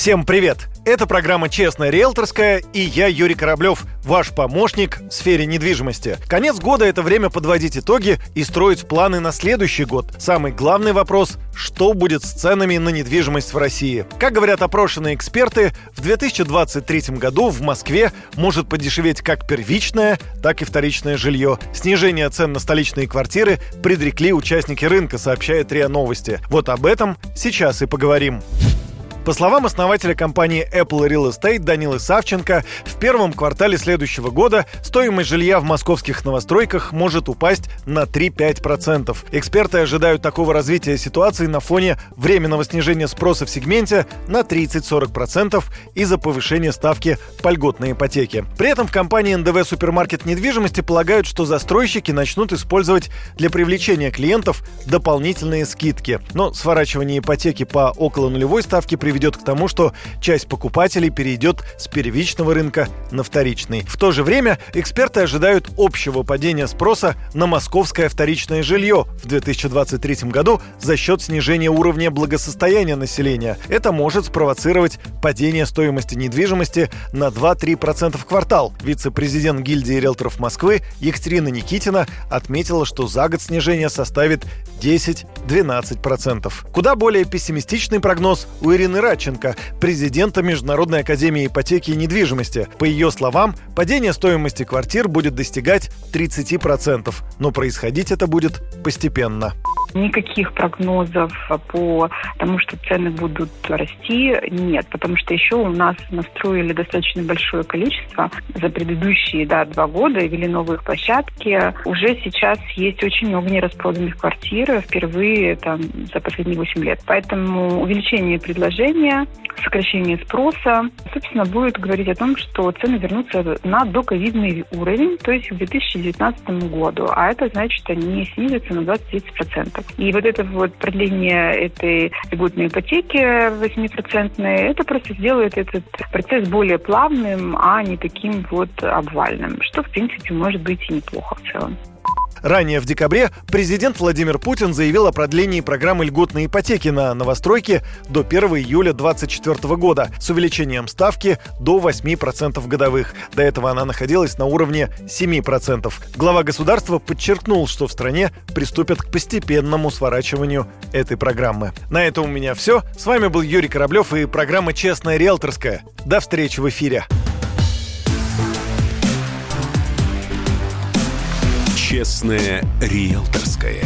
Всем привет! Это программа «Честная риэлторская» и я, Юрий Кораблев, ваш помощник в сфере недвижимости. Конец года – это время подводить итоги и строить планы на следующий год. Самый главный вопрос – что будет с ценами на недвижимость в России? Как говорят опрошенные эксперты, в 2023 году в Москве может подешеветь как первичное, так и вторичное жилье. Снижение цен на столичные квартиры предрекли участники рынка, сообщает РИА Новости. Вот об этом сейчас и поговорим. По словам основателя компании Apple Real Estate Данилы Савченко, в первом квартале следующего года стоимость жилья в московских новостройках может упасть на 3-5%. Эксперты ожидают такого развития ситуации на фоне временного снижения спроса в сегменте на 30-40% из-за повышения ставки по льготной ипотеке. При этом в компании НДВ Супермаркет недвижимости полагают, что застройщики начнут использовать для привлечения клиентов дополнительные скидки. Но сворачивание ипотеки по около нулевой ставке при приведет к тому, что часть покупателей перейдет с первичного рынка на вторичный. В то же время эксперты ожидают общего падения спроса на московское вторичное жилье в 2023 году за счет снижения уровня благосостояния населения. Это может спровоцировать падение стоимости недвижимости на 2-3% в квартал. Вице-президент гильдии риэлторов Москвы Екатерина Никитина отметила, что за год снижение составит 10-12%. Куда более пессимистичный прогноз у Ирины Радченко, президента Международной академии ипотеки и недвижимости. По ее словам, падение стоимости квартир будет достигать 30%, но происходить это будет постепенно. Никаких прогнозов по тому, что цены будут расти, нет, потому что еще у нас настроили достаточно большое количество за предыдущие да, два года ввели новые площадки. Уже сейчас есть очень много нераспроданных квартир впервые там, за последние 8 лет. Поэтому увеличение предложения, сокращение спроса, собственно, будет говорить о том, что цены вернутся на доковидный уровень, то есть к 2019 году. А это значит, они снизятся на 20-30%. И вот это вот продление этой льготной ипотеки 8% это просто сделает этот процесс более плавным, а не таким вот обвальным, что, в принципе, может быть и неплохо в целом. Ранее в декабре президент Владимир Путин заявил о продлении программы льготной ипотеки на новостройки до 1 июля 2024 года с увеличением ставки до 8% годовых. До этого она находилась на уровне 7%. Глава государства подчеркнул, что в стране приступят к постепенному сворачиванию этой программы. На этом у меня все. С вами был Юрий Кораблев и программа «Честная риэлторская». До встречи в эфире. Честное риэлторское.